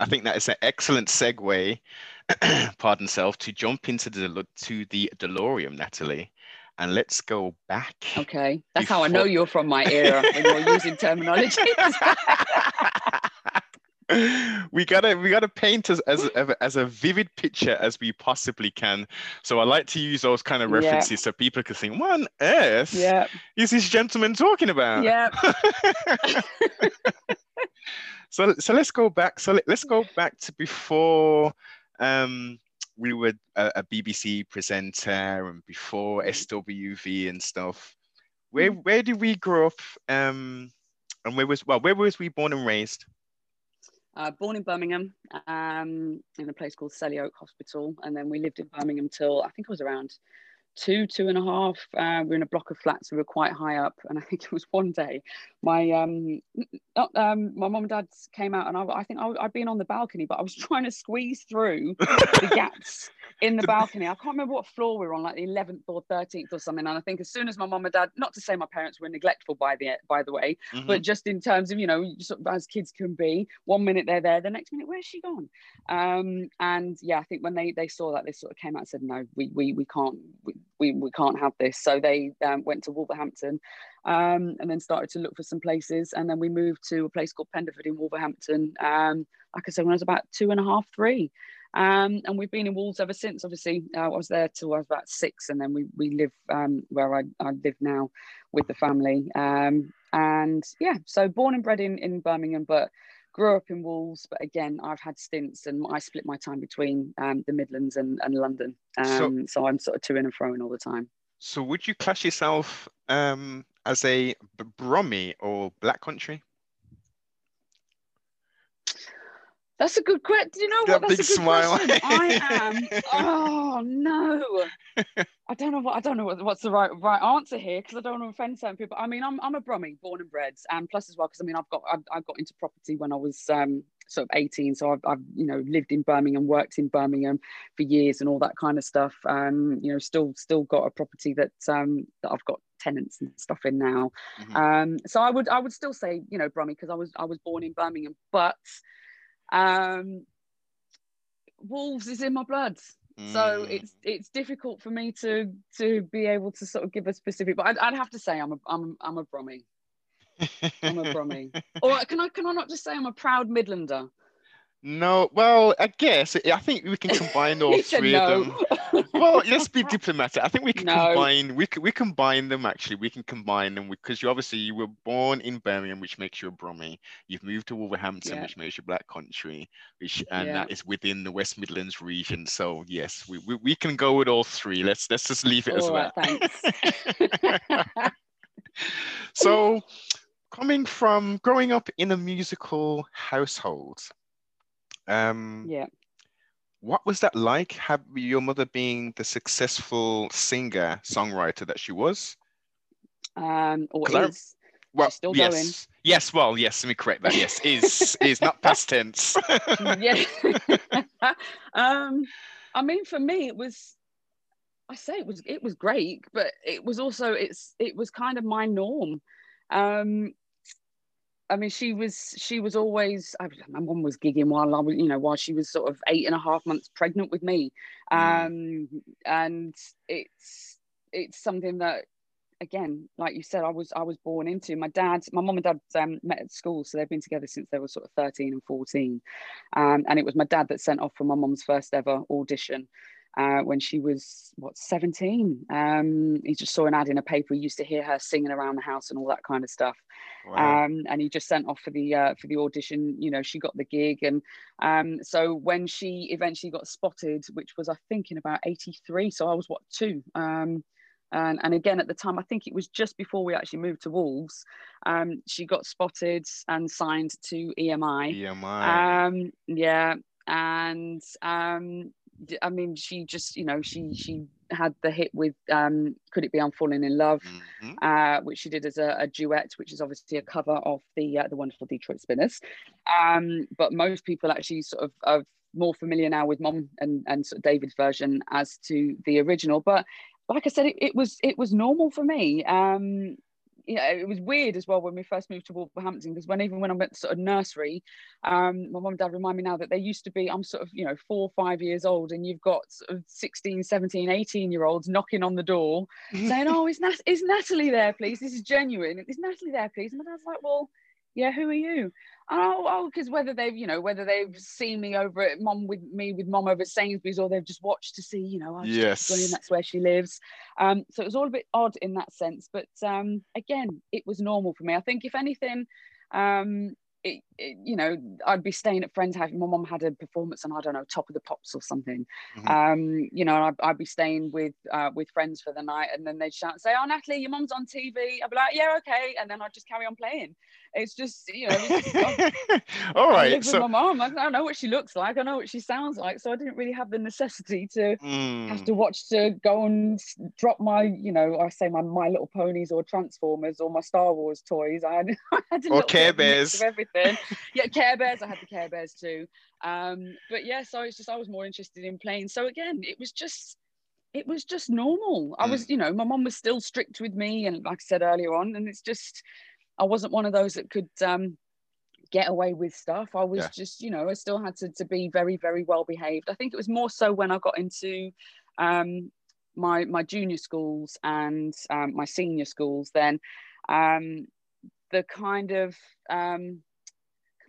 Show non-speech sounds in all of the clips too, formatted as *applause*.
I think that is an excellent segue, *clears throat* pardon self, to jump into the to the DeLorean, Natalie. And let's go back. Okay, that's before... how I know you're from my era when you're using terminology. *laughs* we gotta we gotta paint as, as as a vivid picture as we possibly can. So I like to use those kind of references yeah. so people can think, what on earth yeah. is this gentleman talking about? Yeah. *laughs* *laughs* so so let's go back. So let, us go back to before um we were a, a, BBC presenter and before SWV and stuff. Where mm. where did we grow up? Um and where was well where was we born and raised? Uh, born in Birmingham, um, in a place called Selly Oak Hospital, and then we lived in Birmingham till I think it was around two, two and a half. Uh, we're in a block of flats. so we're quite high up, and I *laughs* think it was one day my um, not, um my mom and dad came out, and I, I think I, had been on the balcony, but I was *laughs* trying to squeeze through the *laughs* gaps in the balcony. I can't remember what floor we were on, like the eleventh or thirteenth or something. And I think as soon as my mom and dad, not to say my parents were neglectful by the by the way, mm-hmm. but just in terms of you know sort of as kids can be, one minute they're there, the next minute where's she gone? Um, and yeah, I think when they they saw that, they sort of came out and said, no, we we we can't. We, we, we can't have this. So they um, went to Wolverhampton um, and then started to look for some places. And then we moved to a place called Pendeford in Wolverhampton, um, like I said, when I was about two and a half, three. Um, and we've been in Wolves ever since. Obviously, uh, I was there till I was about six, and then we we live um, where I, I live now with the family. Um, and yeah, so born and bred in in Birmingham, but grew up in Wolves, but again, I've had stints and I split my time between um, the Midlands and, and London. Um, so, so, I'm sort of to and fro all the time. So would you class yourself um, as a Brummy or Black Country? That's a good question. Do you know that what? That's a good smile. question. I am. *laughs* Oh no. I don't know what I don't know what, what's the right right answer here because I don't want to offend certain people. I mean, I'm I'm a Brummie, born and bred, and plus as well because I mean I've got I, I got into property when I was um, sort of 18, so I've, I've you know lived in Birmingham, worked in Birmingham for years, and all that kind of stuff. Um, you know, still still got a property that um that I've got tenants and stuff in now. Mm-hmm. Um, so I would I would still say you know Brummie because I was I was born in Birmingham, but um, Wolves is in my blood. So mm. it's it's difficult for me to to be able to sort of give a specific, but I'd, I'd have to say I'm a I'm I'm a Brummie. I'm a Brummie. *laughs* or can I can I not just say I'm a proud Midlander? No, well, I guess I think we can combine all *laughs* three no. of them. Well, let's be *laughs* diplomatic. I think we can no. combine. We can we combine them actually. We can combine them because you obviously you were born in Birmingham, which makes you a Brummie. You've moved to Wolverhampton, yeah. which makes you Black Country, which and yeah. that is within the West Midlands region. So yes, we, we, we can go with all three. Let's let's just leave it all as right, well. Thanks. *laughs* so, coming from growing up in a musical household um, yeah. What was that like? Have your mother being the successful singer songwriter that she was? Um, or is. I, well, still yes. Going. Yes, well, yes, let me correct that. Yes, is is not past tense. *laughs* yeah. *laughs* um, I mean, for me, it was I say it was it was great, but it was also it's it was kind of my norm. Um, I mean, she was she was always. I, my mum was gigging while I was, you know, while she was sort of eight and a half months pregnant with me, mm. um, and it's it's something that, again, like you said, I was I was born into. My dad, my mum and dad um, met at school, so they've been together since they were sort of thirteen and fourteen, um, and it was my dad that sent off for my mum's first ever audition uh, when she was what 17 um, he just saw an ad in a paper. He used to hear her singing around the house and all that kind of stuff. Wow. um, and he just sent off for the uh, for the audition. You know she got the gig and um, so when she eventually got spotted which was i think in about 83 so i was what two? Um, and, and again at the time i think it was just before we actually moved to wolves um, she got spotted and signed to emi emi um, yeah and um, I mean, she just, you know, she she had the hit with um, "Could It Be I'm Falling in Love," mm-hmm. uh, which she did as a, a, duet, which is obviously a cover of the uh, the wonderful Detroit Spinners. Um, but most people actually sort of are more familiar now with Mom and and sort of David's version as to the original. But like I said, it, it was it was normal for me. Um, yeah, it was weird as well when we first moved to Wolverhampton because when even when I went to sort of nursery, um, my mum and dad remind me now that there used to be, I'm sort of, you know, four or five years old and you've got sort of 16, 17, 18 year olds knocking on the door *laughs* saying, oh, is, Nat- is Natalie there, please? This is genuine. Is Natalie there, please? And my dad's like, well, yeah, who are you? Oh, oh, because whether they've, you know, whether they've seen me over at mom with me with mom over at Sainsbury's or they've just watched to see, you know, oh, yes, going, that's where she lives. Um, so it was all a bit odd in that sense, but um, again, it was normal for me. I think if anything, um, it, you know, I'd be staying at friends' house. My mom had a performance on, I don't know, Top of the Pops or something. Mm-hmm. Um, you know, I'd, I'd, be staying with uh, with friends for the night, and then they'd shout and say, "Oh, Natalie, your mom's on TV." I'd be like, "Yeah, okay," and then I'd just carry on playing. It's just, you know, *laughs* all right. I live so... with my mom. I don't know what she looks like. I know what she sounds like, so I didn't really have the necessity to mm. have to watch to go and drop my, you know, I say my My Little Ponies or Transformers or my Star Wars toys. I had, *laughs* I had a or Care Bears. Of everything. *laughs* yeah, Care Bears. I had the Care Bears too. Um, but yeah, so it's just I was more interested in playing. So again, it was just it was just normal. I was, mm. you know, my mom was still strict with me, and like I said earlier on, and it's just I wasn't one of those that could um, get away with stuff. I was yeah. just, you know, I still had to, to be very, very well behaved. I think it was more so when I got into um, my my junior schools and um, my senior schools. Then um, the kind of um,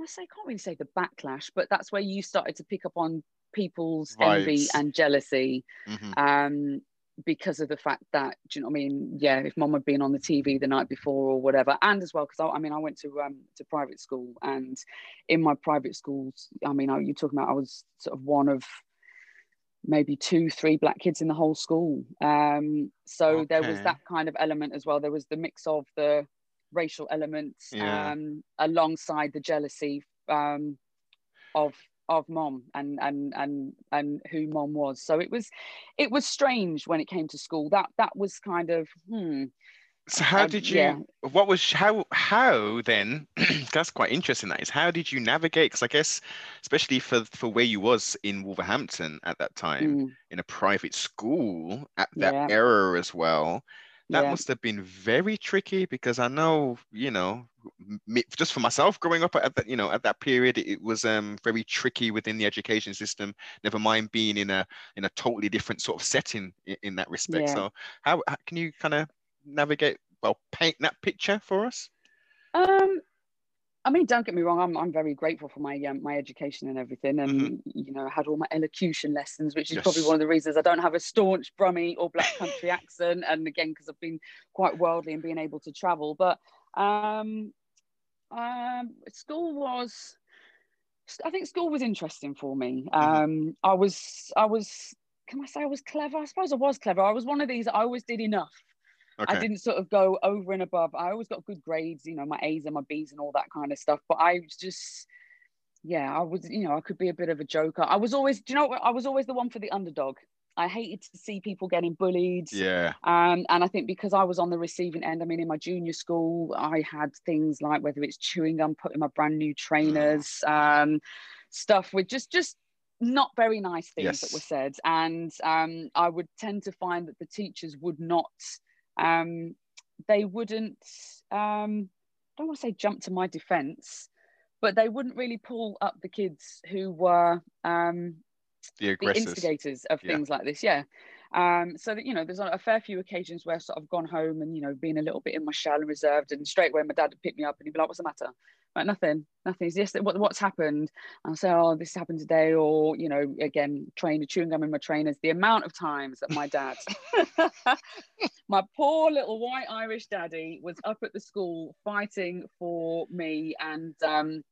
I say? I can't really say the backlash, but that's where you started to pick up on people's Vibes. envy and jealousy. Mm-hmm. Um, because of the fact that do you know what I mean? Yeah, if mom had been on the TV the night before or whatever, and as well because I, I, mean I went to um to private school and in my private schools, I mean I, you're talking about I was sort of one of maybe two three black kids in the whole school. Um, so okay. there was that kind of element as well. There was the mix of the racial elements yeah. um, alongside the jealousy um, of of mom and and and and who mom was so it was it was strange when it came to school that that was kind of hmm so how um, did you yeah. what was how how then *clears throat* that's quite interesting that is how did you navigate because i guess especially for for where you was in wolverhampton at that time mm. in a private school at that yeah. era as well that yeah. must have been very tricky because I know, you know, me, just for myself growing up at that, you know, at that period, it was um, very tricky within the education system. Never mind being in a in a totally different sort of setting in, in that respect. Yeah. So, how, how can you kind of navigate? Well, paint that picture for us. Um, I mean, don't get me wrong. I'm, I'm very grateful for my um, my education and everything, and mm-hmm. you know, I had all my elocution lessons, which is yes. probably one of the reasons I don't have a staunch Brummie or Black Country *laughs* accent. And again, because I've been quite worldly and being able to travel. But um, um, school was, I think school was interesting for me. Mm-hmm. Um, I was, I was, can I say I was clever? I suppose I was clever. I was one of these. I always did enough. Okay. I didn't sort of go over and above. I always got good grades, you know, my A's and my B's and all that kind of stuff. But I was just, yeah, I was, you know, I could be a bit of a joker. I was always, do you know, I was always the one for the underdog. I hated to see people getting bullied. Yeah. Um, and I think because I was on the receiving end, I mean, in my junior school, I had things like whether it's chewing gum, putting my brand new *sighs* trainers, um, stuff with just just not very nice things yes. that were said. And um, I would tend to find that the teachers would not um, they wouldn't, um, I don't want to say jump to my defense, but they wouldn't really pull up the kids who were um, the, the, instigators of yeah. things like this. Yeah. Um, so that you know, there's a fair few occasions where I've sort of gone home and you know, been a little bit in my shell and reserved, and straight away my dad would pick me up and he'd be like, "What's the matter?" Like nothing, nothing. Is yes, what, what's happened? And I say, "Oh, this happened today," or you know, again, trainer chewing gum in my trainers. The amount of times that my dad, *laughs* my poor little white Irish daddy, was up at the school fighting for me and. Um,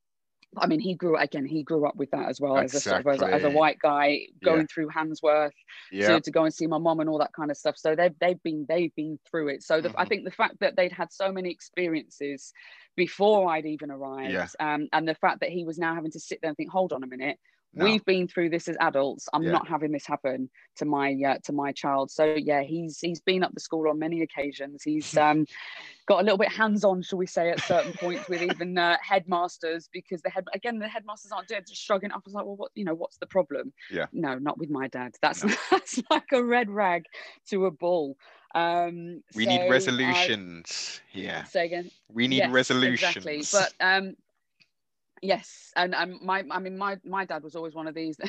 I mean, he grew again. He grew up with that as well exactly. as a sort of as a, as a white guy going yeah. through Handsworth yeah. to, to go and see my mom and all that kind of stuff. So they've they've been they've been through it. So the, mm-hmm. I think the fact that they'd had so many experiences before I'd even arrived, yeah. um, and the fact that he was now having to sit there and think, hold on a minute, No. We've been through this as adults. I'm yeah. not having this happen to my uh, to my child. So yeah, he's he's been up the school on many occasions. He's *laughs* um, got a little bit hands on, shall we say, at certain points with even uh, headmasters because the head again the headmasters aren't doing just shrugging up. I was like, well, what you know, what's the problem? Yeah. No, not with my dad. That's no. *laughs* that's like a red rag to a bull. Um, we so need resolutions. I, yeah. Say again. We need yes, resolutions. Exactly. But um, yes, and um, my I mean my my dad was always one of these. *laughs*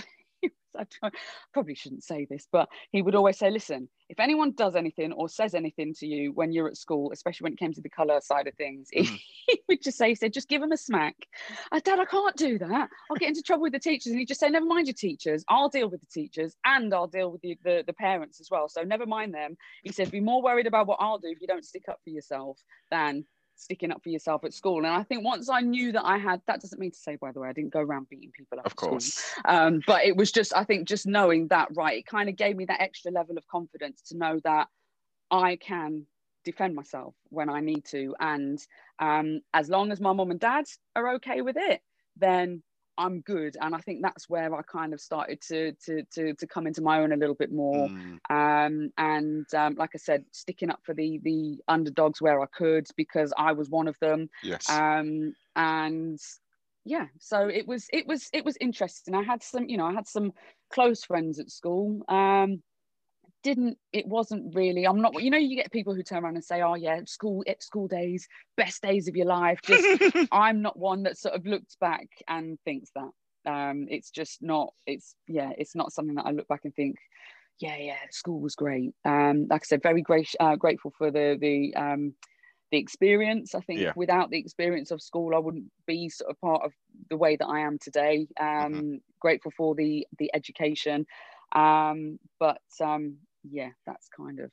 I probably shouldn't say this, but he would always say, "Listen, if anyone does anything or says anything to you when you're at school, especially when it came to the colour side of things, *laughs* mm. he would just say, he said, just give them a smack." I, Dad, I can't do that. I'll get into trouble with the teachers, and he'd just say, "Never mind your teachers. I'll deal with the teachers, and I'll deal with the, the, the parents as well. So never mind them." He said, "Be more worried about what I'll do if you don't stick up for yourself than sticking up for yourself at school. And I think once I knew that I had, that doesn't mean to say, by the way, I didn't go around beating people up. Of course. Um, but it was just, I think, just knowing that, right, it kind of gave me that extra level of confidence to know that I can defend myself when I need to. And um, as long as my mom and dad are okay with it, then I'm good. And I think that's where I kind of started to to to, to come into my own a little bit more. Mm. Um, and um, like I said, sticking up for the the underdogs where I could because I was one of them. Yes. Um, and yeah, so it was it was it was interesting. I had some, you know, I had some close friends at school. Um, didn't it wasn't really i'm not you know you get people who turn around and say oh yeah school at school days best days of your life. Just *laughs* i'm not one that sort of looks back and thinks that. Um it's just not it's yeah it's not something that i look back and think yeah yeah school was great. Um like i said very great uh, grateful for the the um the experience. I think yeah. without the experience of school i wouldn't be sort of part of the way that i am today. Um mm-hmm. grateful for the the education. Um but um yeah, that's kind of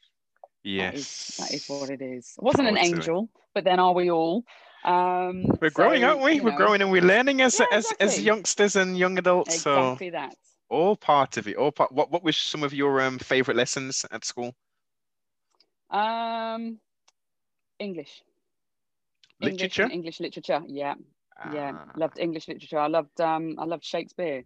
yes, that is, that is what it is. I wasn't an angel, but then are we all? Um, we're growing, aren't we? We're know. growing and we're learning as yeah, as, exactly. as youngsters and young adults. Exactly so that. All part of it. All part. What What was some of your um, favorite lessons at school? Um, English. Literature. English, English literature. Yeah, ah. yeah. Loved English literature. I loved um, I loved Shakespeare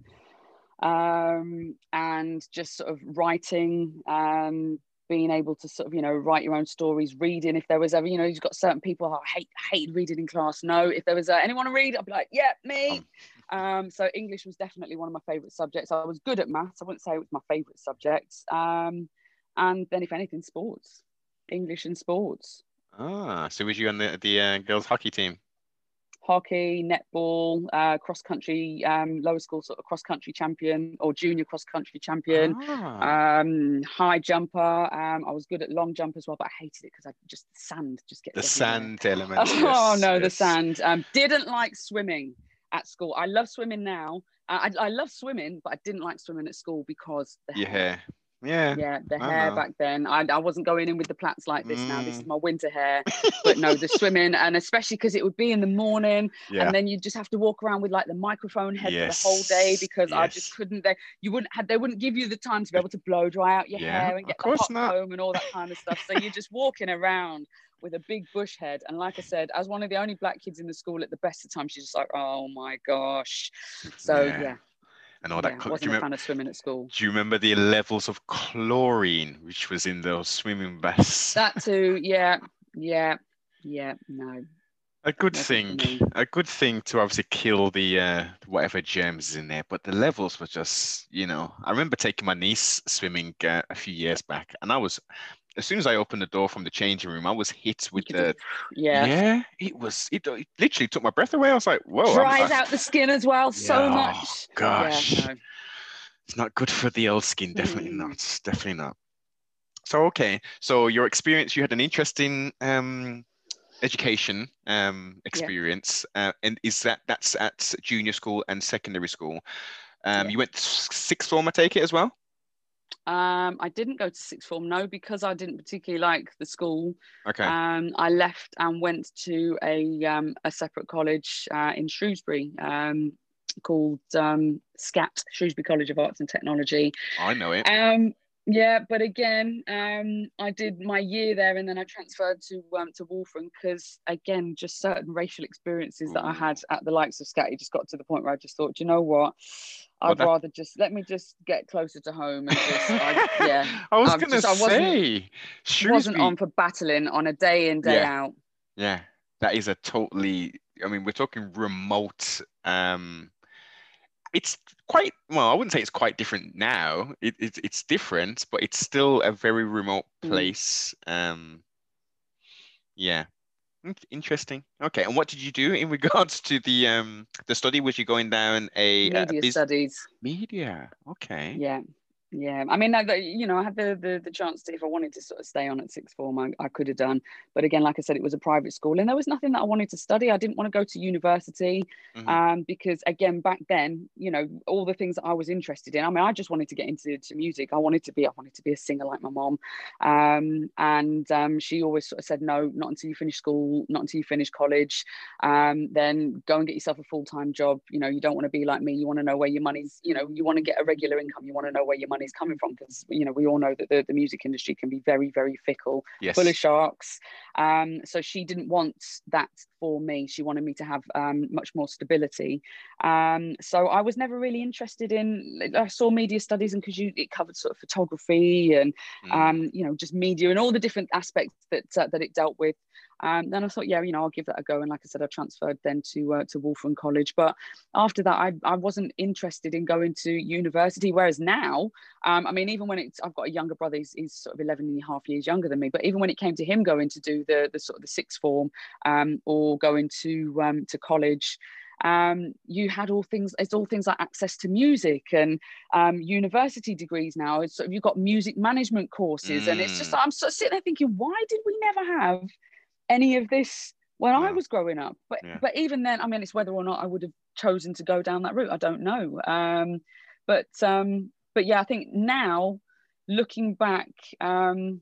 um, and just sort of writing um, being able to sort of you know write your own stories reading. If there was ever you know you've got certain people oh, I hate hate reading in class. No if there was uh, anyone to read I'd be like yeah me. Oh. um, so English was definitely one of my favorite subjects. I was good at maths. I wouldn't say it was my favorite subject. Um, and then if anything sports. English and sports. Ah so was you on the the uh, girls hockey team hockey, netball, uh, cross country, um, lower school sort of cross country champion or junior cross country champion, ah. um, high jumper. Um, I was good at long jump as well, but I hated it because I just the sand just gets the sand *laughs* element. oh yes, no, yes. the sand. Um, didn't like swimming at school. I love swimming now. I, I love swimming, but I didn't like swimming at school because the yeah. Yeah. Yeah, the hair know. back then. I, I wasn't going in with the plaits like this mm. now. This is mm. my winter hair. *laughs* but no, the swimming, and especially because it would be in the morning, yeah. and then you just have to walk around with like the microphone head yes. for the whole day because yes. I just couldn't. They you wouldn't have they wouldn't give you the time to be able to blow dry out your yeah, hair and get the hot not. comb and all that kind of stuff. So you're just walking around with a big bush head. And like I said, as one of the only black kids in the school at the best of times, she's just like, oh my gosh. So yeah, yeah and all that. Yeah, wasn't do you a fan of swimming at school. Do you remember the levels of chlorine which was in those swimming baths? That too. Yeah. Yeah. Yeah. No. A good thing, a good thing to obviously kill the uh, whatever germs is in there, but the levels were just, you know. I remember taking my niece swimming uh, a few years back, and I was as soon as I opened the door from the changing room, I was hit with the yeah. Yeah, it was it, it, literally took my breath away. I was like, whoa. It dries out the skin as well yeah, so much. Oh, gosh. Yeah, no. It's not good for the old skin, definitely mm. not. Definitely not. So okay. So your experience, you had an interesting um education um experience. Yeah. Uh, and is that that's at junior school and secondary school? Um, you went sixth form, I take it as well. Um, I didn't go to sixth form, no, because I didn't particularly like the school. Okay. Um, I left and went to a um, a separate college uh, in Shrewsbury um, called um, SCAT, Shrewsbury College of Arts and Technology. I know it. Um, yeah, but again, um, I did my year there, and then I transferred to um, to Waltham because again, just certain racial experiences that I had at the likes of SCAT, just got to the point where I just thought, you know what, I'd well, rather just let me just get closer to home and just I, *laughs* yeah. I was gonna just, say, I wasn't on for battling on a day in day yeah. out. Yeah, that is a totally. I mean, we're talking remote. Um, it's quite well. I wouldn't say it's quite different now. It, it it's different, but it's still a very remote mm. place. Mm. Um, yeah, Interesting. Okay, and what did you do in *laughs* regards to the um the study? Was you going down a media uh, studies? Media. Okay. Yeah, yeah i mean I, you know i had the, the, the chance to if i wanted to sort of stay on at sixth form I, I could have done. But again like i said it was a private school and there was nothing that i wanted to study. I didn't want to go to university mm-hmm. um, because again back then you know all the things that i was interested in i mean i just wanted to get into to music. I wanted to be i wanted to be a singer like my mom. Um, and um, she always sort of said no not until you finish school not until you finish college. Um, then go and get yourself a full-time job. You know you don't want to be like me. You want to know where your money's you know you want to get a regular income. You want to know where your money money's coming from because you know we all know that the, the music industry can be very very fickle yes. full of sharks um, so she didn't want that for me she wanted me to have um, much more stability um, so i was never really interested in i saw media studies and because you it covered sort of photography and mm. Um, you know just media and all the different aspects that uh, that it dealt with um, then I thought, yeah, you know, I'll give that a go. And like I said, I transferred then to uh, to Waltham College. But after that, I, I wasn't interested in going to university. Whereas now, um, I mean, even when it's, I've got a younger brother, he's, he's, sort of 11 and a half years younger than me. But even when it came to him going to do the, the sort of the sixth form um, or going to um, to college, um, you had all things it's all things like access to music and um, university degrees now it's sort of you've got music management courses mm. and it's just mm. i'm sort of sitting there thinking why did we never have any of this when yeah. I was growing up. But yeah. but even then, I mean, it's whether or not I would have chosen to go down that route. I don't know. Um, but um, but yeah, I think now looking back, um,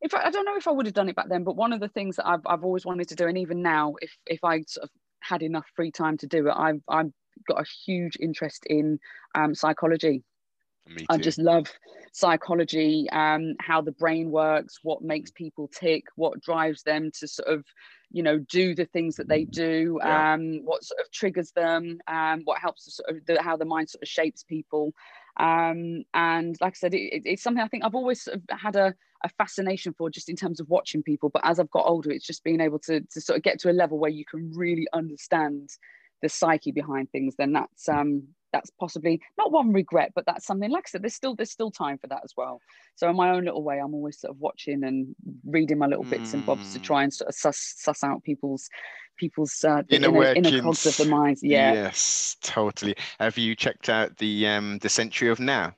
in fact, I don't know if I would have done it back then. But one of the things that I've I've always wanted to do, and even now, if if I sort of had enough free time to do it, I've I've got a huge interest in um, psychology. I just love psychology, um, how the brain works, what makes people tick, what drives them to sort of, you know, do the things that they do, yeah. um, what sort of triggers them, um, what helps sort of the, how the mind sort of shapes people. Um, and like I said, it, it's something I think I've always sort of had a, a fascination for just in terms of watching people. But as I've got older, it's just being able to, to sort of get to a level where you can really understand the psyche behind things. Then that's um, that's possibly not one regret, but that's something. Like I said, there's still there's still time for that as well. So in my own little way, I'm always sort of watching and reading my little bits mm. and bobs to try and sort of suss suss out people's people's uh, inner, inner, inner cogs of the mind. Yeah. Yes, totally. Have you checked out the um the Century of Now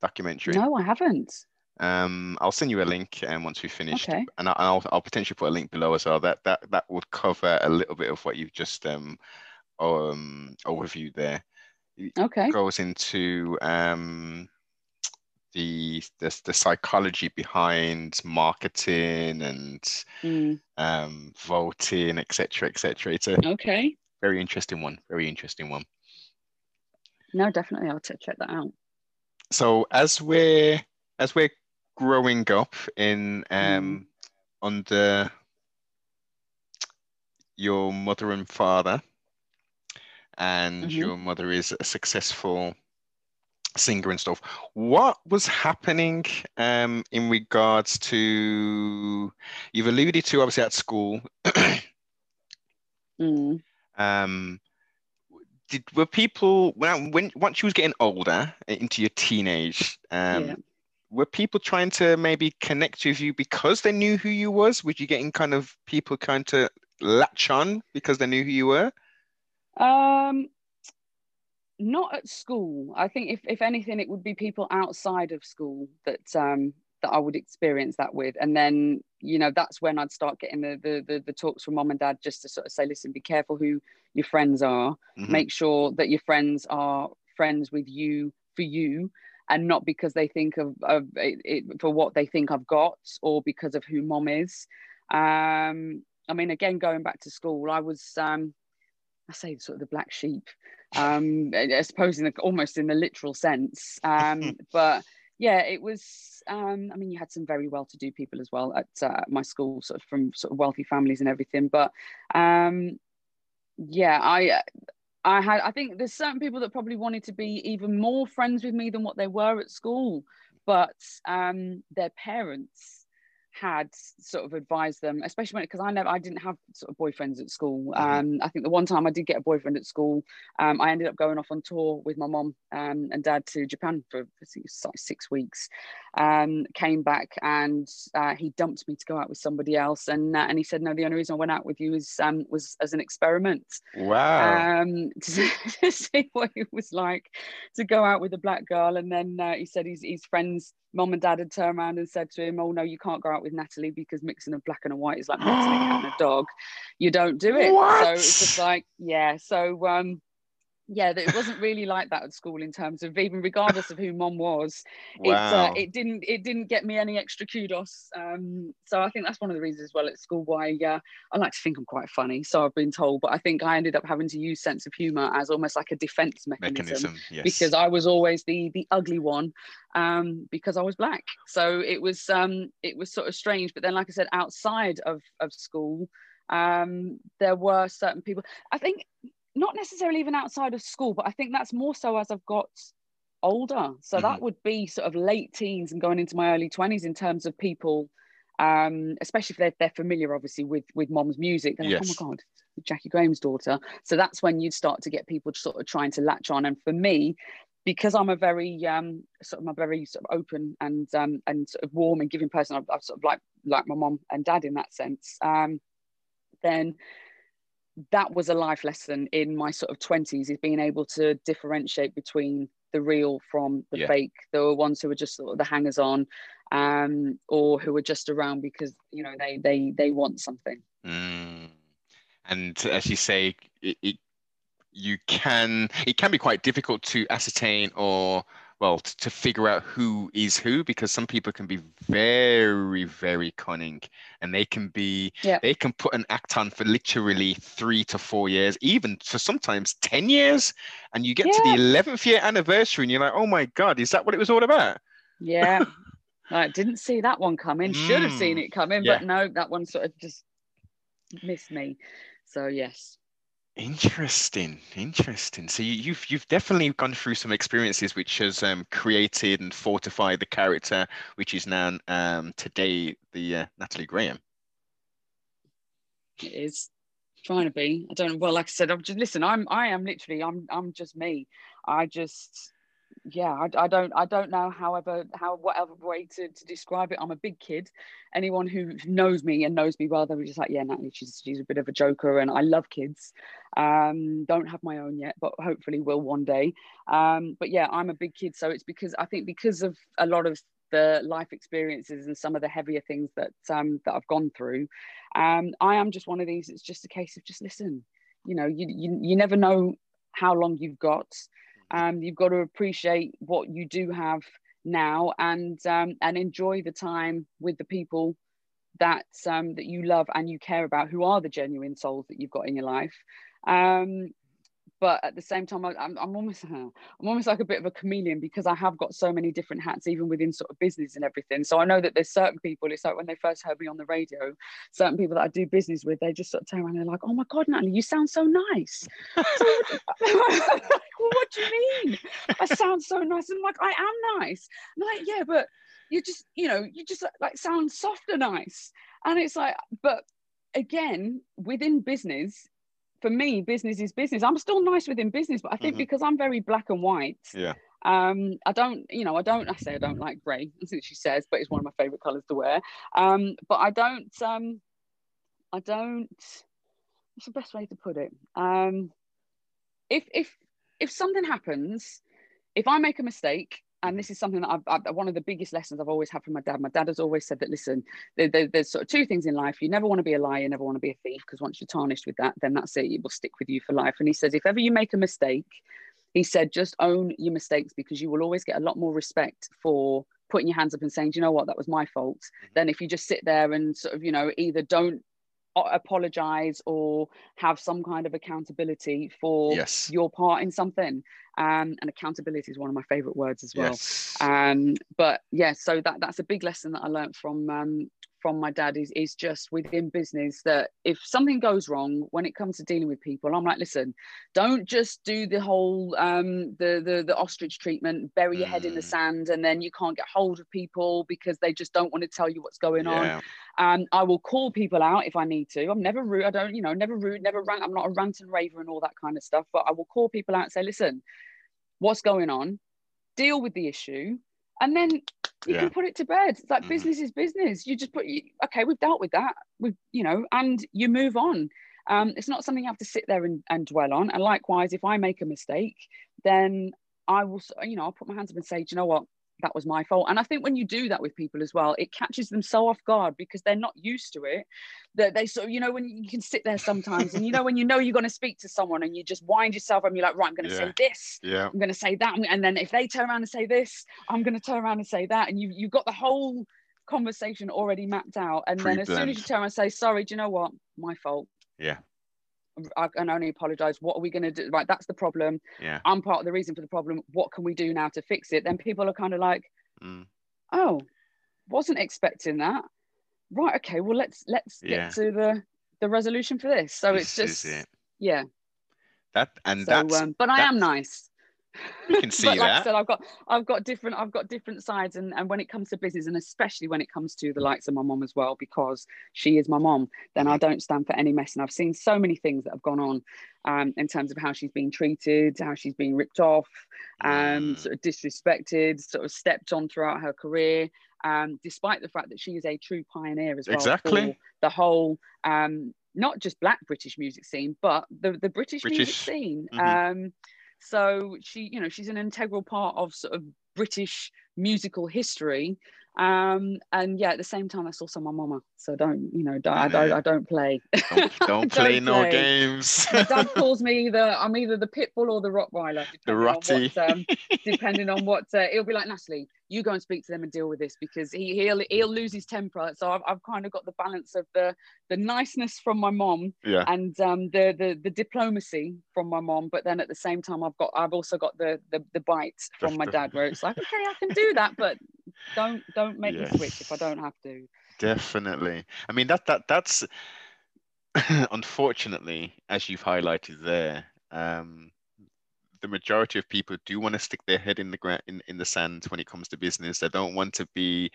documentary? No, I haven't. Um, I'll send you a link and um, once we've finished, okay. and I'll, I'll potentially put a link below as well. That that that would cover a little bit of what you've just um um overview there okay goes into um, the, the the psychology behind marketing and mm. um, voting, etc., etc. It's a okay, very interesting one. Very interesting one. No, definitely, I'll check that out. So as we're as we're growing up in um, mm. under your mother and father, and mm-hmm. your mother is a successful singer and stuff. What was happening um, in regards to you've alluded to obviously at school. *coughs* mm. Um, did were people when when once you was getting older into your teenage um, yeah. were people trying to maybe connect with you because they knew who you was? Were you getting kind of people kind of latch on because they knew who you were? Um, not at school. I think if, if anything, it would be people outside of school that um, that I would experience that with. And then, you know, that's when I'd start getting the the the, the talks from mom and dad just to sort of say, listen, be careful who your friends are. Mm-hmm. Make sure that your friends are friends with you for you and not because they think of, of it, it, for what they think I've got or because of who mom is. Um, I mean, again, going back to school, I was um, I say sort of the black sheep, um, I suppose in the, almost in the literal sense. Um, *laughs* but yeah, it was. Um, I mean, you had some very well-to-do people as well at uh, my school, sort of from sort of wealthy families and everything. But um, yeah, I I had, I think there's certain people that probably wanted to be even more friends with me than what they were at school, but um, their parents had sort of advised them, especially when because I never I didn't have sort of boyfriends at school. Mm-hmm. Um, I think the one time I did get a boyfriend at school, um, I ended up going off on tour with my mom um, and dad to Japan for I think it was like six weeks. Um, came back and uh, he dumped me to go out with somebody else, and uh, and he said no, the only reason I went out with you is um, was as an experiment. Wow. Um, to, *laughs* to see what it was like to go out with a black girl, and then uh, he said his his friends mom and dad had turned around and said to him, "Oh no, you can't go out with Natalie because mixing a black and a white is like mixing a cat and a *gasps* dog. You don't do it." What? So it's just like, yeah. So um, yeah, it wasn't really like that at school in terms of even regardless of who mom was, wow. it uh, it didn't it didn't get me any extra kudos. Um, so I think that's one of the reasons as well at school why uh, I like to think I'm quite funny. So I've been told, but I think I ended up having to use sense of humor as almost like a defense mechanism, mechanism yes. because I was always the the ugly one um, because I was black. So it was um, it was sort of strange. But then, like I said, outside of of school, um, there were certain people. I think not necessarily even outside of school, but I think that's more so as I've got older. So mm-hmm. that would be sort of late teens and going into my early 20s in terms of people, um, especially if they're, they're familiar, obviously, with with mom's music. They're yes. like, oh my God, Jaki Graham's daughter. So that's when you'd start to get people sort of trying to latch on. And for me, because I'm a very um, sort of a very sort of open and um, and sort of warm and giving person, I've, I've sort of like like my mom and dad in that sense. Um, then that was a life lesson in my sort of 20s is being able to differentiate between the real from the yeah. fake the ones who were just sort of the hangers on um, or who are just around because you know they they they want something mm. and as you say it, it, you can it can be quite difficult to ascertain or well to, to figure out who is who because some people can be very very cunning and they can be yeah. they can put an act on for literally three to four years even for sometimes 10 years and you get yeah. to the 11th year anniversary and you're like oh my god is that what it was all about yeah *laughs* i didn't see that one coming should have seen mm. it coming yeah. but no that one sort of just missed me so yes Interesting, interesting. So you, have you've definitely gone through some experiences which has um, created and fortified the character, which is now um, today the uh, Natalie Graham. It is trying to be. I don't. Well, like I said, I'm just listen. I'm I am literally I'm I'm just me. I just yeah I, I, don't i don't know however how whatever way to, to describe it. I'm a big kid. Anyone who knows me and knows me well they're just like yeah natalie she's, she's a bit of a joker and i love kids. Um don't have my own yet but hopefully will one day. Um but yeah i'm a big kid so it's because i think because of a lot of the life experiences and some of the heavier things that um that i've gone through um i am just one of these it's just a case of just listen. You know you you, you never know how long you've got um, you've got to appreciate what you do have now and um, and enjoy the time with the people that um, that you love and you care about, who are the genuine souls that you've got in your life. Um, but at the same time, I, am I'm almost *laughs* I'm almost like a bit of a chameleon because I have got so many different hats, even within sort of business and everything. So I know that there's certain people. It's like when they first heard me on the radio, certain people that I do business with, they just sort of turn around and they're like, "Oh my God, Natalie, you sound so nice." *laughs* so, *laughs* well, what do you mean? I sound so nice. And I'm like, I am nice. I'm like, yeah, but you just, you know, you just like sound soft and nice. And it's like, but again, within business, for me, business is business. I'm still nice within business, but I think mm-hmm. because I'm very black and white. Yeah. Um, I don't, you know, I don't. I say I don't like grey. *laughs* What she says, but it's one of my favorite colors to wear. Um, but I don't. Um, I don't. What's the best way to put it? Um, if if if something happens, if I make a mistake, and this is something that I've, I've, one of the biggest lessons I've always had from my dad. My dad has always said that listen, there, there, there's sort of two things in life. You never want to be a liar, you never want to be a thief, because once you're tarnished with that, then that's it. It will stick with you for life. And he says, if ever you make a mistake, he said, just own your mistakes because you will always get a lot more respect for putting your hands up and saying, Do you know what, that was my fault, mm-hmm. than if you just sit there and sort of, you know, either don't apologize or have some kind of accountability for yes. your part in something um, and accountability is one of my favorite words as well yes. um, but yeah so that that's a big lesson that i learned from um, from my dad is is just within business that if something goes wrong when it comes to dealing with people, I'm like, listen, don't just do the whole um, the the the ostrich treatment, bury your mm. head in the mm. sand, and then you can't get hold of people because they just don't want to tell you what's going yeah. on. Um, I will call people out if I need to. I'm never rude. I don't, you know, never rude, never rant. I'm not a rant and raver and all that kind of stuff. But I will call people out and say, listen, what's going on? Deal with the issue and then you yeah. can put it to bed. It's like mm-hmm. business is business. You just put, you, okay, we've dealt with that. We've, you know, and you move on. Um, it's not something you have to sit there and, and dwell on. And likewise, if I make a mistake, then I will, you know, I'll put my hands up and say, do you know what? That was my fault. And I think when you do that with people as well, it catches them so off guard because they're not used to it. That they sort of, you know, when you can sit there sometimes and you know, when you know you're going to speak to someone and you just wind yourself and you're like, right, I'm going to yeah. say this, yeah. I'm going to say that. And then if they turn around and say this, I'm going to turn around and say that. And you, you've got the whole conversation already mapped out. And Pre-blend. then as soon as you turn around and say, sorry, do you know what? My fault. Yeah. I can only apologize. What are we going to do? Right, that's the problem. Yeah. I'm part of the reason for the problem. What can we do now to fix it? Then people are kind of like, Mm. Oh, wasn't expecting that. Right. Okay. Well, let's let's yeah. get to the the resolution for this. So this it's just it. yeah. That and so, that's. Um, but I am nice. You can *laughs* see like that. I said, I've got I've got different I've got different sides, and and when it comes to business, and especially when it comes to the likes of my mom as well, because she is my mom, then I mm-hmm. don't stand for any mess. And I've seen so many things that have gone on, um, in terms of how she's being treated, how she's being ripped off, um, mm. sort of disrespected, sort of stepped on throughout her career. Um, despite the fact that she is a true pioneer as well exactly. the whole um, not just black British music scene, but the, the British, British. music scene. Mm-hmm. Um, so she, you know, she's an integral part of sort of British musical history. Um, and yeah, at the same time, that's also my mama. So don't, you know, don't, I, don't, I don't play. Don't, *laughs* don't play don't no play. games. my dad *laughs* calls me either I'm either the pit bull or the Rottweiler. The Rotty. What, um, depending on what uh, it'll be like, Natalie, you go and speak to them and deal with this because he he'll he'll lose his temper. So I've, I've kind of got the balance of the the niceness from my mom yeah. and um, the the the diplomacy from my mom, but then at the same time I've got I've also got the the, the bite from my dad where it's like okay I can *laughs* do that, but don't don't make yes. me switch if I don't have to. Definitely. I mean that that that's *laughs* unfortunately as you've highlighted there. Um, the majority of people do want to stick their head in the ground in, in the sand when it comes to business. They don't want to be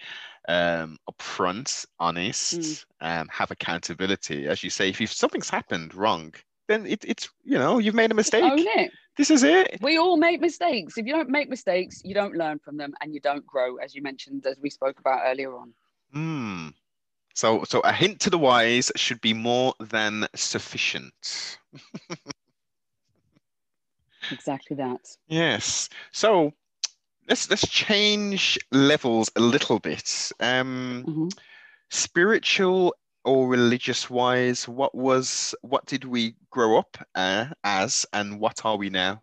um, upfront, honest, mm. um, have accountability. As you say, if, if something's happened wrong, then it, it's you know you've made a mistake. Own it. This is it. We all make mistakes. If you don't make mistakes, you don't learn from them, and you don't grow, as you mentioned, as we spoke about earlier on. Hmm. So, so a hint to the wise should be more than sufficient. *laughs* exactly that. Yes. So let's let's change levels a little bit. Um, mm-hmm. Spiritual or religious wise, what was what did we grow up uh, as, and what are we now?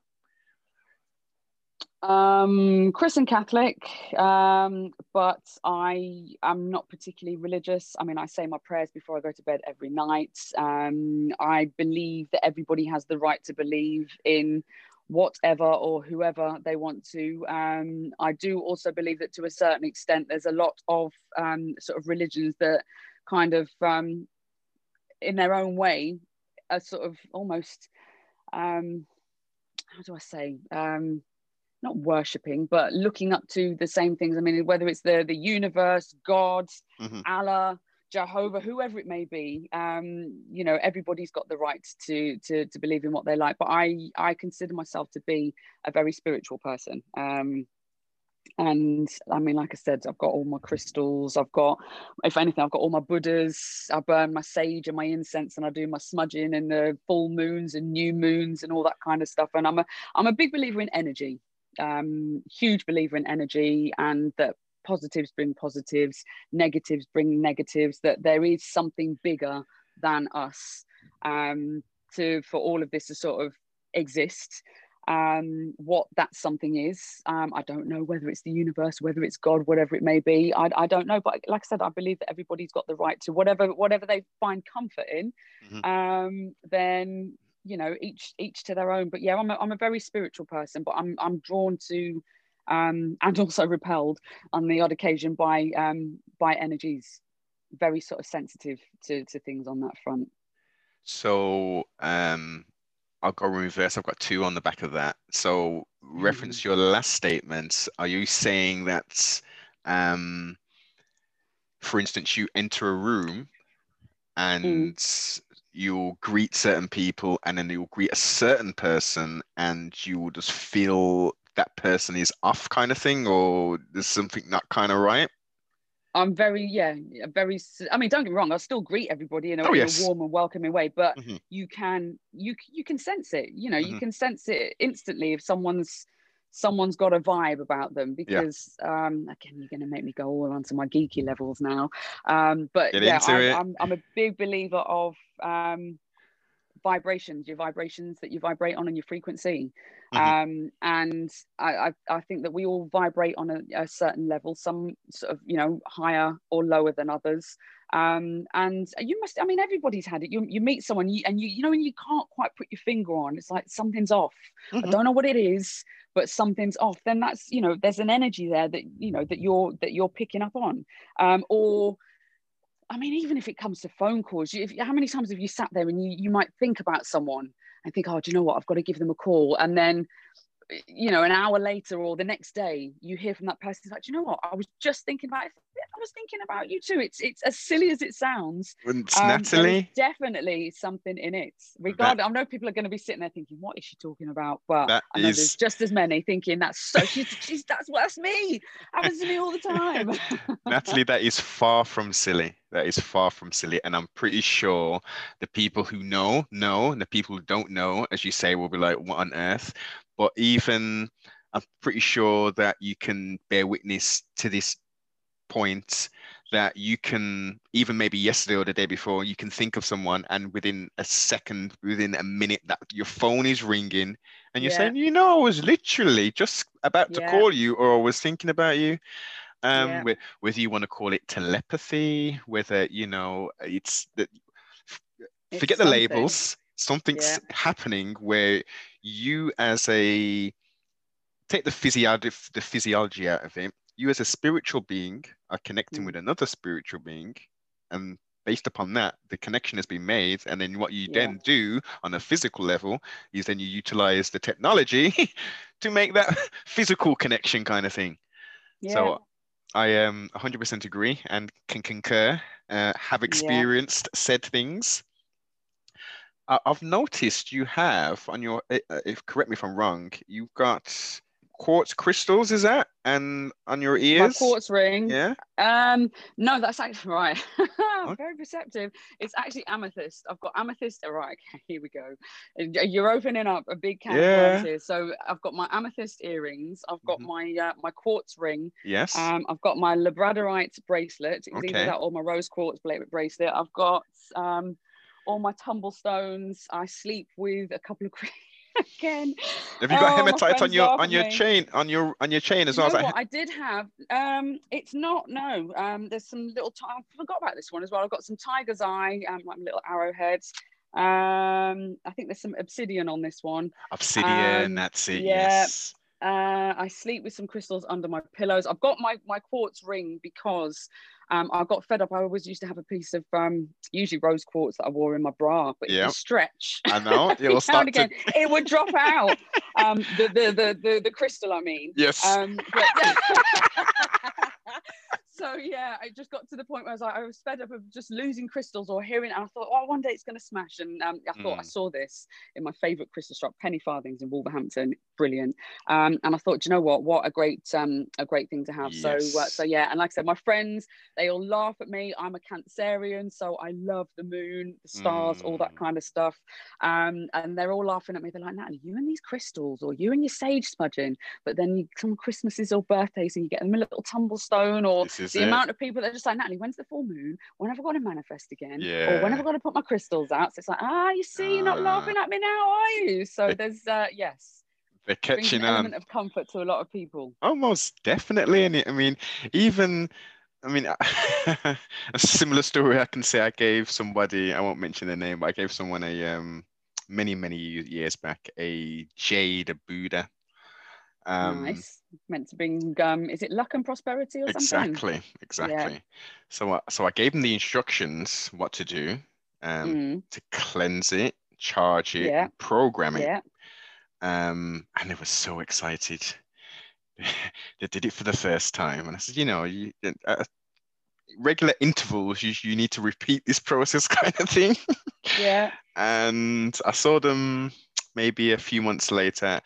Um, Christian Catholic, um, but I am not particularly religious. I mean, I say my prayers before I go to bed every night. Um, I believe that everybody has the right to believe in whatever or whoever they want to. Um, I do also believe that to a certain extent, there's a lot of um, sort of religions that kind of, um, in their own way, a sort of almost, um, how do I say, um, not worshipping, but looking up to the same things. I mean, whether it's the the universe, God, mm-hmm. Allah, Jehovah, whoever it may be, um, you know, everybody's got the right to, to to believe in what they like. But I I consider myself to be a very spiritual person. Um, and I mean, like I said, I've got all my crystals. I've got, if anything, I've got all my Buddhas. I burn my sage and my incense, and I do my smudging and the full moons and new moons and all that kind of stuff. And I'm a I'm a big believer in energy. Um, huge believer in energy and that positives bring positives, negatives bring negatives, that there is something bigger than us um, to for all of this to sort of exist. Um, what that something is, um, I don't know whether it's the universe, whether it's God, whatever it may be. I, I don't know, but like I said, I believe that everybody's got the right to whatever whatever they find comfort in. Mm-hmm. Um, then you know, each each to their own. But yeah, I'm a, I'm a very spiritual person, but I'm I'm drawn to um, and *laughs* also repelled on the odd occasion by um, by energies. very sort of sensitive to, to things on that front. So um, I'll go reverse. I've got two on the back of that. So reference mm. your last statement. Are you saying that, um, for instance, you enter a room and mm. you'll greet certain people and then you'll greet a certain person and you will just feel that person is off kind of thing or there's something not kind of right? I'm very, yeah, very. I mean, don't get me wrong. I'll still greet everybody in a, oh, yes. in a warm and welcoming way, but mm-hmm. you can, you you can sense it. You know, mm-hmm. you can sense it instantly if someone's someone's got a vibe about them because yeah. um again you're going to make me go all onto my geeky levels now um but Get yeah I'm, I'm, I'm, a big believer of um vibrations your vibrations that you vibrate on and your frequency mm-hmm. um and I, I, I think that we all vibrate on a, a certain level some sort of you know higher or lower than others. Um, and you must i mean everybody's had it. You, you meet someone you, and you you know when you can't quite put your finger on it's like something's off. Mm-hmm. i don't know what it is but something's off. Then that's you know there's an energy there that you know that you're that you're picking up on. Um, or I mean, even if it comes to phone calls, you, if, how many times have you sat there and you, you might think about someone and think, oh, do you know what? I've got to give them a call. And then you know, an hour later or the next day, you hear from that person, it's like, you know what? I was just thinking about it. I was thinking about you too. It's it's as silly as it sounds. Um, Natalie, definitely something in it. Regardless, I know people are going to be sitting there thinking, "What is she talking about?" Well, I know is... there's just as many thinking that's so. She's, she's that's that's me. Happens to me all the time. *laughs* Natalie, that is far from silly. That is far from silly, and I'm pretty sure the people who know know, and the people who don't know, as you say, will be like, "What on earth?" But even I'm pretty sure that you can bear witness to this point that you can even maybe yesterday or the day before you can think of someone and within a second within a minute that your phone is ringing and you're yeah. saying you know i was literally just about to yeah. call you or i was thinking about you um yeah. whether you want to call it telepathy whether you know it's that forget it's the labels something's happening where you as a take the physiology the physiology out of it you as a spiritual being are connecting mm. with another spiritual being and based upon that the connection has been made and then what you yeah. then do on a physical level is then you utilize the technology *laughs* to make that *laughs* physical connection kind of thing yeah. so i um 100% agree and can concur uh, have experienced yeah. said things I've noticed you have on your, eh, uh, if correct me if I'm wrong, you've got quartz crystals, is that? And on your ears? My quartz ring. Yeah. Um, no, that's actually *laughs* right. Very perceptive. It's actually amethyst. I've got amethyst. All right, okay, *laughs* here we go. You're opening up a big can yeah. here. So I've got my amethyst earrings. I've got mm-hmm. my uh, my quartz ring. Yes. Um, I've got my labradorite bracelet. It's okay. either that or my rose quartz bracelet. I've got um all my tumblestones. I sleep with a couple of *laughs* again. Have you got oh, hematite on your on your me. chain on your on your chain as you well? As I, I did have. Um, it's not no. Um, there's some little. T- I forgot about this one as well. I've got some tiger's eye, um, like little arrowheads. Um, I think there's some obsidian on this one. Obsidian, um, that's it. Yeah. Yes. Uh, I sleep with some crystals under my pillows. I've got my my quartz ring because um, I got fed up. I always used to have a piece of um, usually rose quartz that I wore in my bra, but yep. it would stretch. I know. *laughs* It'll start again. To... it would drop out. Um, the, the, the the the crystal, I mean. Yes. Um, but... *laughs* so yeah, I just got to the point where I was like, I was fed up of just losing crystals or hearing, and I thought, oh, one day it's going to smash. And um, I thought mm. I saw this in my favourite crystal shop, Penny Farthings in Wolverhampton, brilliant. Um, and I thought, you know what, what a great, um, a great thing to have. Yes. So, uh, so yeah, and like I said, my friends, they all laugh at me. I'm a Cancerian, so I love the moon, the stars, mm. all that mm. kind of stuff. Um, and they're all laughing at me. They're like, Natalie, you and these crystals, or you and your sage smudging. But then you come Christmases or birthdays, and you get them a little tumble stone or the it. amount of people that are just like, Natalie, when's the full moon? When have I got to manifest again? Yeah. Or when have I got to put my crystals out? So it's like, ah, you see, you're not uh, laughing at me now, are you? So there's, uh, yes. They're catching an element of comfort to a lot of people. Almost definitely. And I mean, even, I mean, *laughs* a similar story I can say I gave somebody, I won't mention their name, but I gave someone a, um, many, many years back, a jade, a Buddha Um, nice. Meant to bring um, is it luck and prosperity or something? Exactly, exactly. Yeah. So, I, so I gave them the instructions what to do, um, mm. to cleanse it, charge it, yeah. program it. Yeah. Um, and they were so excited. *laughs* they did it for the first time, and I said, you know, you, uh, regular intervals, you, you need to repeat this *laughs* process, *laughs* kind of thing. Yeah. and I saw them maybe a few months later,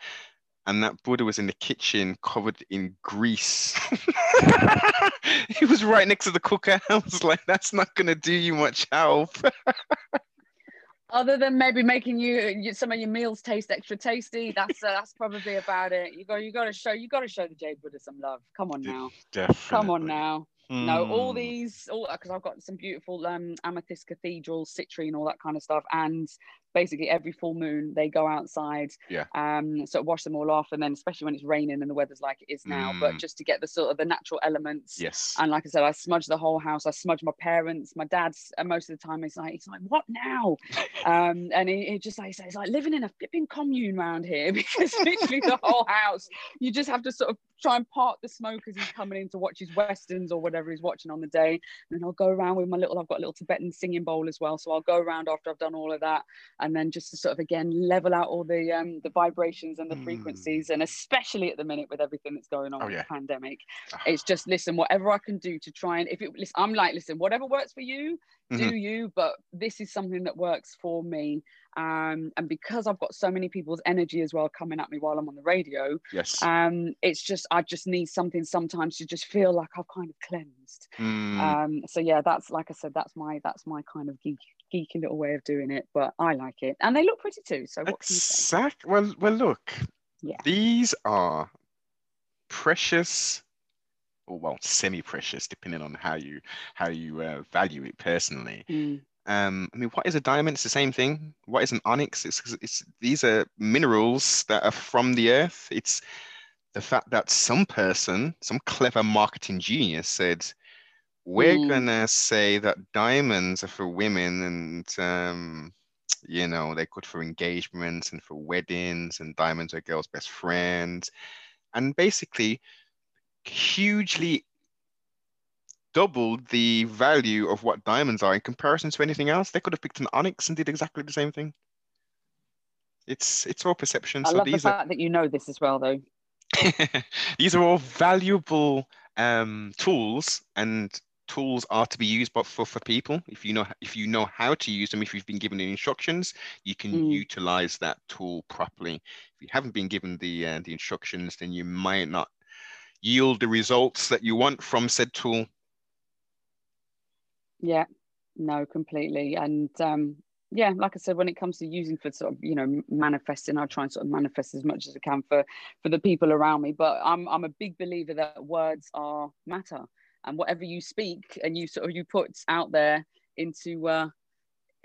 and that Buddha was in the kitchen covered in grease. *laughs* he was right next to the cooker. I was *laughs* like, that's not going to do you much help. *laughs* Other than maybe making you, you, some of your meals taste extra tasty, that's uh, that's probably about it. You got you got to show you got to show the Jade Buddha some love. Come on now, Definitely. come on now. Mm. No, all hmm. these, all because I've got some beautiful um, amethyst cathedrals, citrine, all that kind of stuff, and basically every full moon they go outside yeah. um sort of wash them all off and then especially when it's raining and the weather's like it is now mm. but just to get the sort of the natural elements. Yes. And like i said i smudge the whole house i smudge my parents my dad's and most of the time he's like he's like what now? *laughs* Um and he, he just like says like living in a flipping commune around here *laughs* because literally the whole house you just have to sort of try and part the smoke as he's coming in to watch his westerns or whatever he's watching on the day. And then i'll go around with my little i've got a little tibetan singing bowl as well so i'll go around after i've done all of that and then just to sort of again level out all the um, the vibrations and the mm. frequencies, and especially at the minute with everything that's going on oh, with yeah. the pandemic, ah. it's just listen, whatever I can do to try and if it listen, I'm like, listen, whatever works for you, mm-hmm. do you, but this is something that works for me. Um, and because I've got so many people's energy as well coming at me while I'm on the radio, yes, um, it's just I just need something sometimes to just feel like I've kind of cleansed. Mm. Um, so yeah, that's like I said, that's my that's my kind of geek geeky little way of doing it, but I like it, and they look pretty too. So what exactly. Well, well, look. Yeah. These are precious, or well, semi-precious, depending on how you how you uh, value it personally. Mm. Um, I mean, what is a diamond? It's the same thing. What is an onyx? It's, it's these are minerals that are from the earth. It's the fact that some person, some clever marketing genius, said we're mm. gonna say that diamonds are for women and um, you know they're good for engagements and for weddings and diamonds are girls best friends and basically hugely doubled the value of what diamonds are in comparison to anything else. They could have picked an onyx and did exactly the same thing. It's it's all perception. I so love the fact are... that you know this as well though. *laughs* These are all valuable um, tools and tools are to be used but for, for people if you know if you know how to use them if you've been given the instructions you can mm. utilize that tool properly. If you haven't been given the uh, the instructions then you might not yield the results that you want from said tool. Yeah. No completely. And um yeah like i said when it comes to using for sort of you know manifesting i try and sort of manifest as much as i can for for the people around me. But i'm i'm a big believer that words are matter and whatever you speak and you sort of you put out there into uh,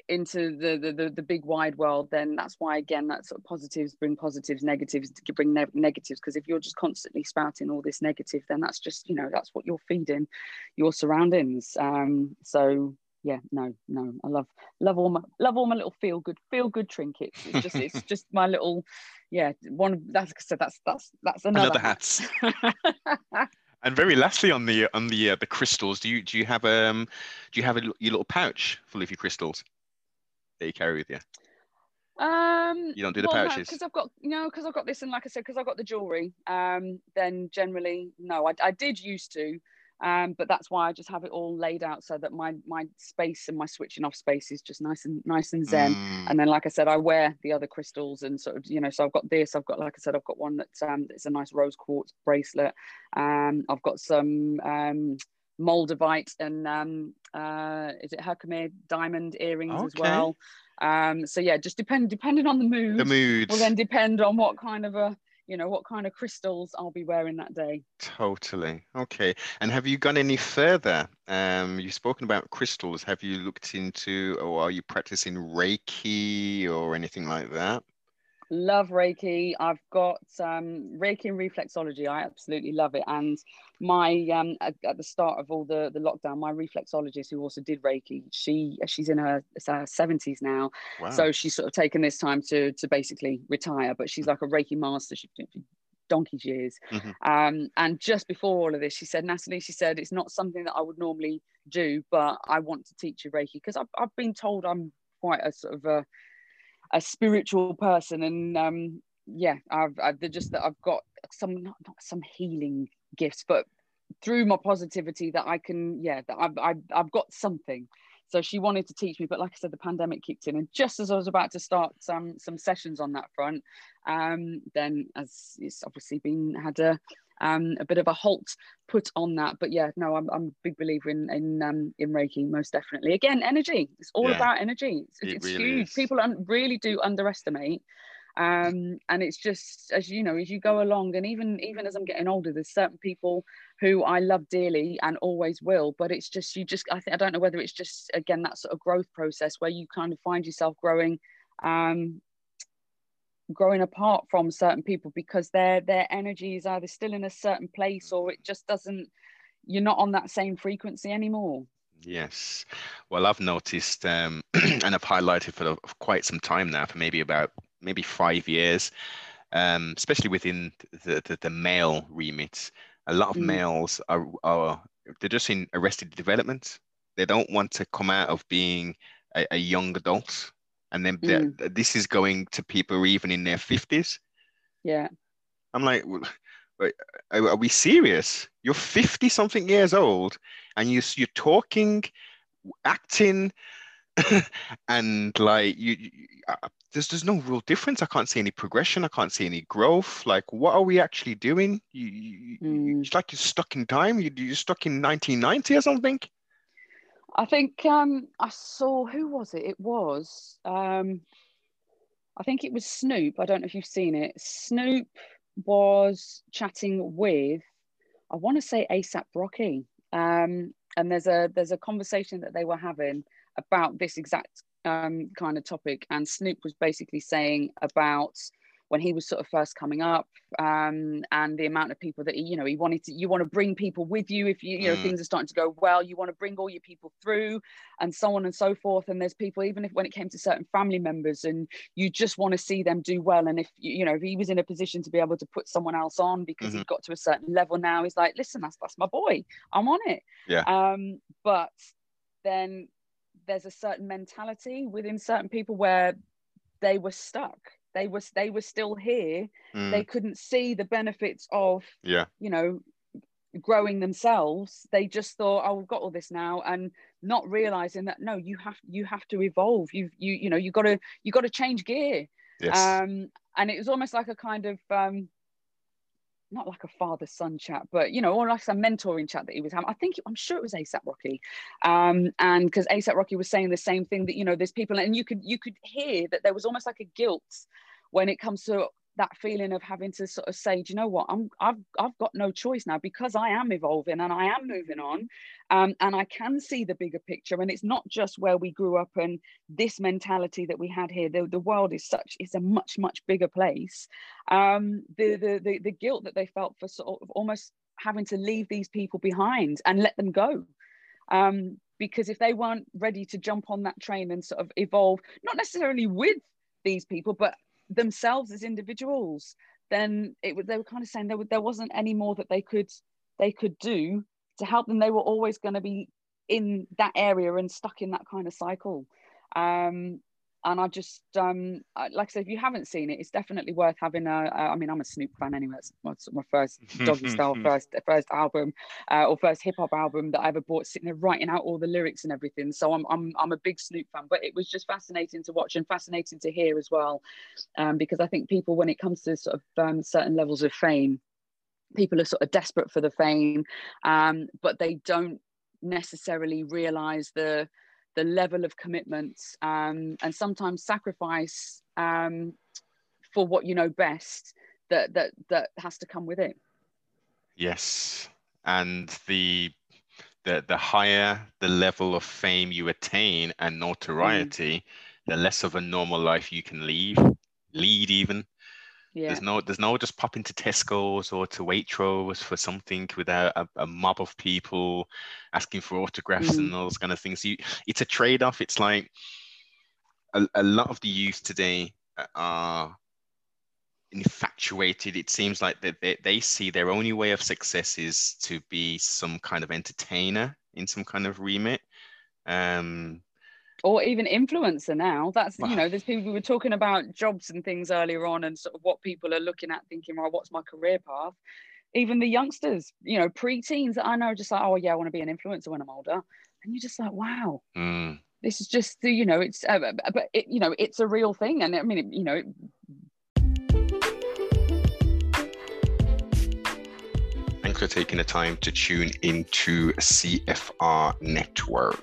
into the, the, the the big wide world, then that's why again that sort of positives bring positives, negatives bring ne- negatives. Because if you're just constantly spouting all this negative, then that's just you know that's what you're feeding your surroundings. Um, so yeah, no, no, I love love all my love all my little feel good feel good trinkets. It's just it's *laughs* just my little yeah one. That's said that's that's that's another, another hats. *laughs* And very lastly, on the on the uh, the crystals, do you do you have um do you have a, your little pouch full of your crystals that you carry with you? Um, you don't do the well, pouches because no, I've got no, because I've got this, and like I said, because I've got the jewelry. Um, then generally, no, I, I did used to, um, but that's why I just have it all laid out so that my my space and my switching off space is just nice and nice and zen. Mm. And then, like I said, I wear the other crystals and sort of you know. So I've got this. I've got like I said, I've got one that's um it's a nice rose quartz bracelet. Um, I've got some um moldavite and um uh is it Herkimer diamond earrings okay. as well. Um, so yeah, just depend depending on the mood. The mood will then depend on what kind of a you know what kind of crystals I'll be wearing that day. Totally. Okay. And have you gone any further? Um, you've spoken about crystals. Have you looked into or are you practicing Reiki or anything like that? Love reiki i've got um reiki and reflexology i absolutely love it and my um at, at, the start of all the the lockdown my reflexologist who also did reiki she she's in her, 70s now wow. so she's sort of taken this time to to basically retire but she's like a reiki master she donkey's years. Mm-hmm. Um, and just before all of this, she said, Natalie, she said, it's not something that I would normally do, but I want to teach you Reiki because I've, I've been told I'm quite a sort of a, a spiritual person. And um, yeah, I've, I've just that I've got some, not, not some healing gifts, but through my positivity that I can, yeah, that I've, I've, I've got something. So she wanted to teach me, but like I said, the pandemic kicked in, and just as I was about to start some some sessions on that front, um, then as it's obviously been had a um, a bit of a halt put on that. But yeah, no, I'm, I'm a big believer in in um, in Reiki, most definitely. Again, energy. It's all yeah. about energy. It's, it it's really huge. Is. People un- really do underestimate um, and it's just as you know as you go along and even even as i'm getting older there's certain people who i love dearly and always will but it's just you just i think i don't know whether it's just again that sort of growth process where you kind of find yourself growing um, growing apart from certain people because their their energy is either still in a certain place or it just doesn't you're not on that same frequency anymore Yes. Well, I've noticed um, *clears throat* and I've highlighted for quite some time now, for maybe about maybe five years, um, especially within the, the, the male remit. A lot of mm. males are, are they're just in arrested development. They don't want to come out of being a, a young adult, and then mm. this is going to people even in their fifties. Yeah, I'm like, are, we serious? You're fifty something years old, and you you're talking, acting, *laughs* and like you, you uh, there's there's no real difference. I can't see any progression. I can't see any growth. Like, what are we actually doing? You, you, mm. It's like you're stuck in time. You, you're stuck in 1990 or something. I think um, I saw who was it? It was um, I think it was Snoop. I don't know if you've seen it. Snoop was chatting with I want to say ASAP Rocky. Um, and there's a there's a conversation that they were having about this exact um, kind of topic. And Snoop was basically saying about when he was sort of first coming up um, and the amount of people that he, you know, he wanted to, you want to bring people with you if you, you know, mm. things are starting to go well, you want to bring all your people through and so on and so forth. And there's people, even if when it came to certain family members and you just want to see them do well. And if, you know, if he was in a position to be able to put someone else on because mm-hmm. he's got to a certain level now, he's like, listen, that's, that's my boy. I'm on it. Yeah. Um, but then there's a certain mentality within certain people where they were stuck they was they were still here. Mm. they couldn't see the benefits of yeah. you know growing themselves. They just thought oh we've got all this now and not realizing that no you have you have to evolve. You you you know you got to you got to change gear. Yes. um and it was almost like a kind of um not like a father son chat, but you know, or like some mentoring chat that he was having. I think I'm sure it was ASAP Rocky, um, and because ASAP Rocky was saying the same thing that you know, there's people, and you could you could hear that there was almost like a guilt when it comes to that feeling of having to sort of say, do you know what, I'm I've I've got no choice now because I am evolving and I am moving on, um, and I can see the bigger picture. And it's not just where we grew up and this mentality that we had here. The, the world is such it's a much much bigger place. Um, the, the the the guilt that they felt for sort of almost having to leave these people behind and let them go. Um, because if they weren't ready to jump on that train and sort of evolve, not necessarily with these people, but themselves as individuals, then it was they were kind of saying there, there wasn't any more that they could they could do to help them. They were always going to be in that area and stuck in that kind of cycle. Um, and I just um, like I said, if you haven't seen it, it's definitely worth having a. I mean, I'm a Snoop fan anyway. It's my, my first *laughs* doggy style *laughs* first first album uh, or first hip hop album that I ever bought, sitting there writing out all the lyrics and everything. So I'm I'm I'm a big Snoop fan. But it was just fascinating to watch and fascinating to hear as well, um, because I think people, when it comes to sort of um, certain levels of fame, people are sort of desperate for the fame, um, but they don't necessarily realize the the level of commitment um, and sometimes sacrifice um, for what you know best that that that has to come with it. Yes, and the the the higher the level of fame you attain and notoriety, mm. the less of a normal life you can lead, lead even. Yeah. There's no there's no just popping to Tesco's or to Waitrose for something without a, a mob of people asking for autographs mm. and those kind of things. You, it's a trade-off. It's like a, a lot of the youth today are infatuated. It seems like that they, they see their only way of success is to be some kind of entertainer in some kind of remit. Um, or even influencer now. That's you know, there's people we were talking about jobs and things earlier on, and sort of what people are looking at, thinking, well, what's my career path? Even the youngsters, you know, pre-teens that I know, just like, oh yeah, I want to be an influencer when I'm older, and you're just like, wow. Mm. This is just, the you know, it's, uh, but it, you know, it's a real thing, and I mean, it, you know, Thanks for taking the time to tune into CFR Network.